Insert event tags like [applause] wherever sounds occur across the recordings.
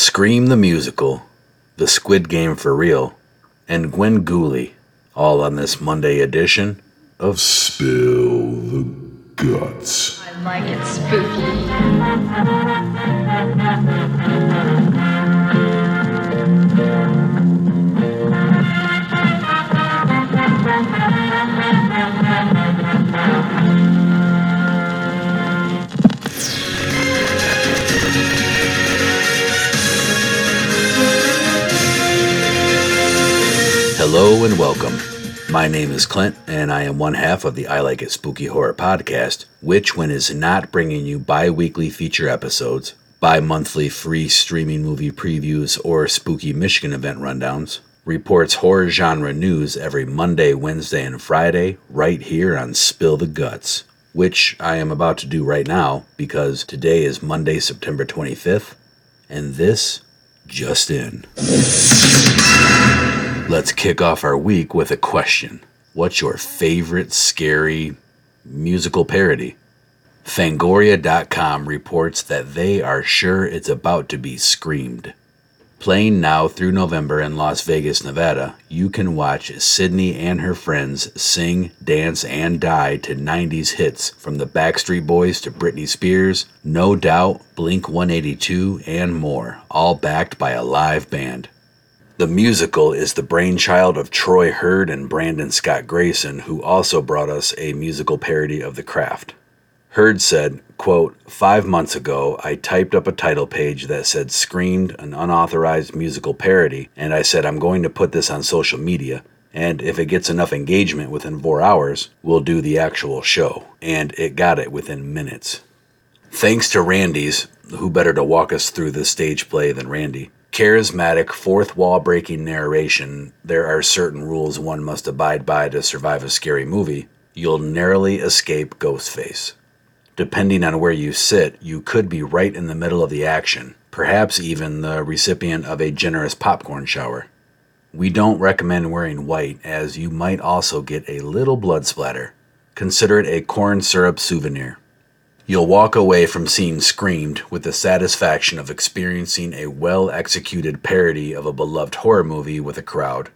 Scream the Musical, The Squid Game for Real, and Gwengoolie, all on this Monday edition of Spill the Guts. I like it spooky. Hello and welcome. My name is Clint, and I am one half of the I Like It Spooky Horror podcast, which, when is not bringing you bi weekly feature episodes, bi monthly free streaming movie previews, or spooky Michigan event rundowns, reports horror genre news every Monday, Wednesday, and Friday right here on Spill the Guts, which I am about to do right now because today is Monday, September 25th, and this just in. Let's kick off our week with a question. What's your favorite scary musical parody? Fangoria.com reports that they are sure it's about to be screamed. Playing now through November in Las Vegas, Nevada, you can watch Sydney and her friends sing, dance, and die to 90s hits from the Backstreet Boys to Britney Spears, No Doubt, Blink 182, and more, all backed by a live band. The musical is the brainchild of Troy Heard and Brandon Scott Grayson, who also brought us a musical parody of The Craft. Heard said, quote, Five months ago, I typed up a title page that said Screamed, an unauthorized musical parody, and I said I'm going to put this on social media, and if it gets enough engagement within four hours, we'll do the actual show. And it got it within minutes. Thanks to Randy's, who better to walk us through this stage play than Randy, charismatic, fourth wall breaking narration, there are certain rules one must abide by to survive a scary movie. You'll narrowly escape Ghostface. Depending on where you sit, you could be right in the middle of the action, perhaps even the recipient of a generous popcorn shower. We don't recommend wearing white, as you might also get a little blood splatter. Consider it a corn syrup souvenir. You'll walk away from seeing Screamed with the satisfaction of experiencing a well executed parody of a beloved horror movie with a crowd.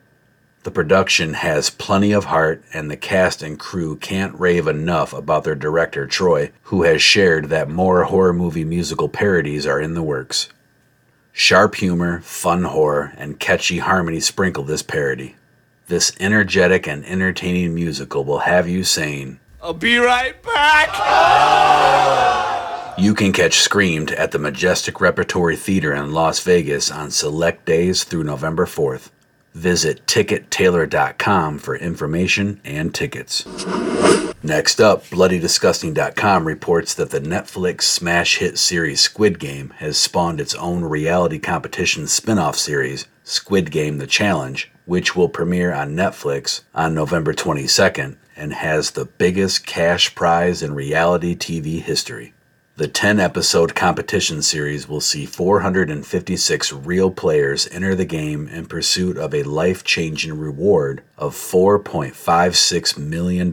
The production has plenty of heart, and the cast and crew can't rave enough about their director, Troy, who has shared that more horror movie musical parodies are in the works. Sharp humor, fun horror, and catchy harmony sprinkle this parody. This energetic and entertaining musical will have you saying, I'll be right back. You can catch Screamed at the Majestic Repertory Theater in Las Vegas on select days through November 4th. Visit tickettailor.com for information and tickets. Next up, BloodyDisgusting.com reports that the Netflix smash hit series Squid Game has spawned its own reality competition spin off series, Squid Game The Challenge, which will premiere on Netflix on November 22nd and has the biggest cash prize in reality TV history. The 10 episode competition series will see 456 real players enter the game in pursuit of a life changing reward of $4.56 million.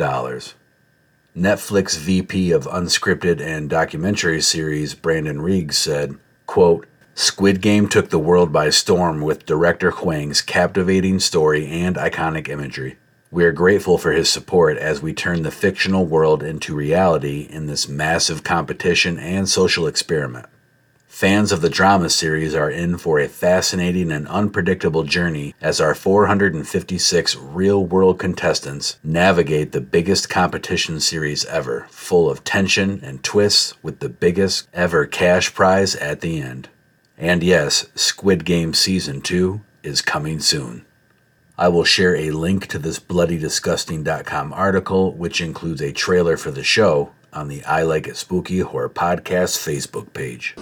Netflix VP of Unscripted and Documentary Series Brandon Riggs said, quote, Squid Game took the world by storm with director Hwang's captivating story and iconic imagery. We are grateful for his support as we turn the fictional world into reality in this massive competition and social experiment. Fans of the drama series are in for a fascinating and unpredictable journey as our 456 real world contestants navigate the biggest competition series ever, full of tension and twists with the biggest ever cash prize at the end. And yes, Squid Game Season 2 is coming soon. I will share a link to this bloodydisgusting.com article, which includes a trailer for the show, on the I Like It Spooky Horror Podcast Facebook page.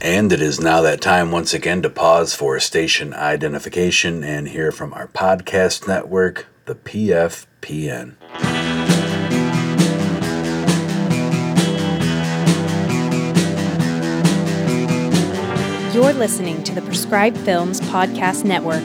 And it is now that time once again to pause for station identification and hear from our podcast network, the PFPN. You're listening to the Prescribed Films Podcast Network,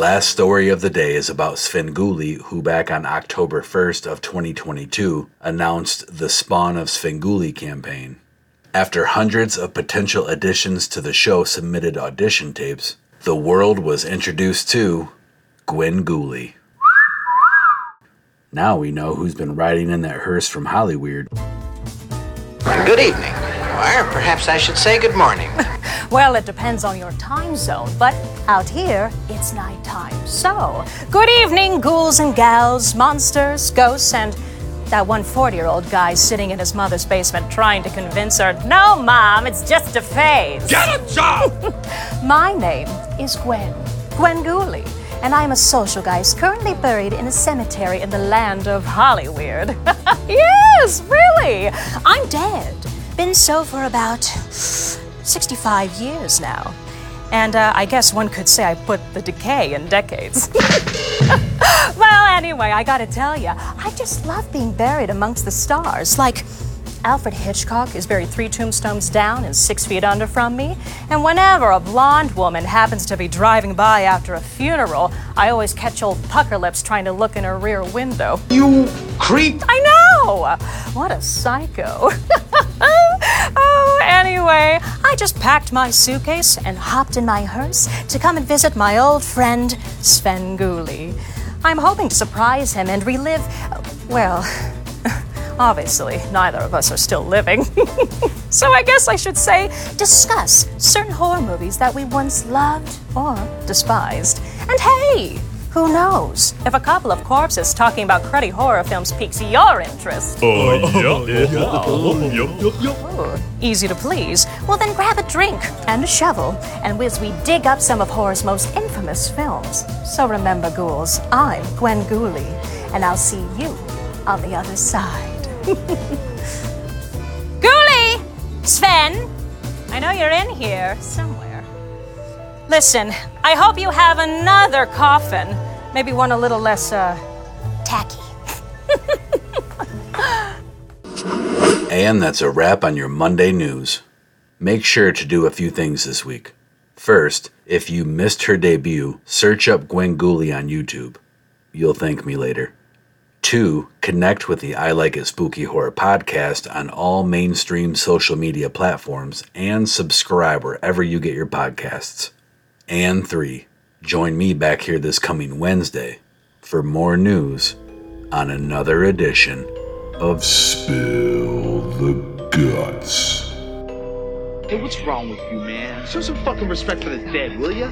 Last story of the day is about Svengoolie, who back on October 1st of 2022 announced the Spawn of Svengoolie campaign. After hundreds of potential additions to the show submitted audition tapes, the world was introduced to Gwengoolie. Now we know who's been riding in that hearse from Hollyweird. Good evening. Or perhaps I should say good morning. [laughs] Well, it depends on your time zone, but out here, it's nighttime. So, good evening, ghouls and gals, monsters, ghosts, and that one 40 year old guy sitting in his mother's basement trying to convince her, no, mom, it's just a phase. Get a job! [laughs] My name is Gwen, Gwengoolie, and I am a social guys currently buried in a cemetery in the land of Hollyweird. [laughs] yes, really. I'm dead. Been so for about 65 years now. And uh, I guess one could say I put the decay in decades. [laughs] well, anyway, I gotta tell you, I just love being buried amongst the stars. Like, Alfred Hitchcock is buried three tombstones down and six feet under from me. And whenever a blonde woman happens to be driving by after a funeral, I always catch old pucker lips trying to look in her rear window. You creep. I know! What a psycho. [laughs] anyway, I just packed my suitcase and hopped in my hearse to come and visit my old friend, Svengoolie. I'm hoping to surprise him and relive, well, [laughs] obviously, neither of us are still living. [laughs] so I guess I should say discuss certain horror movies that we once loved or despised. And hey, who knows? If a couple of corpses talking about cruddy horror films piques your interest, Ooh, easy to please, well then grab a drink and a shovel, and as we dig up some of horror's most infamous films. So remember, ghouls, I'm Gwengoolie, and I'll see you on the other side. [laughs] Gooley! Sven! I know you're in here somewhere. Listen, I hope you have another coffin. Maybe one a little less, uh, tacky. [laughs] And that's a wrap on your Monday news. Make sure to do a few things this week. First, if you missed her debut, search up Gwengoolie on YouTube. You'll thank me later. Two, connect with the I Like It Spooky Horror podcast on all mainstream social media platforms and subscribe wherever you get your podcasts. And three, join me back here this coming Wednesday for more news on another edition of Spill the guts. Hey, what's wrong with you, man? Show some fucking respect for the dead, will ya?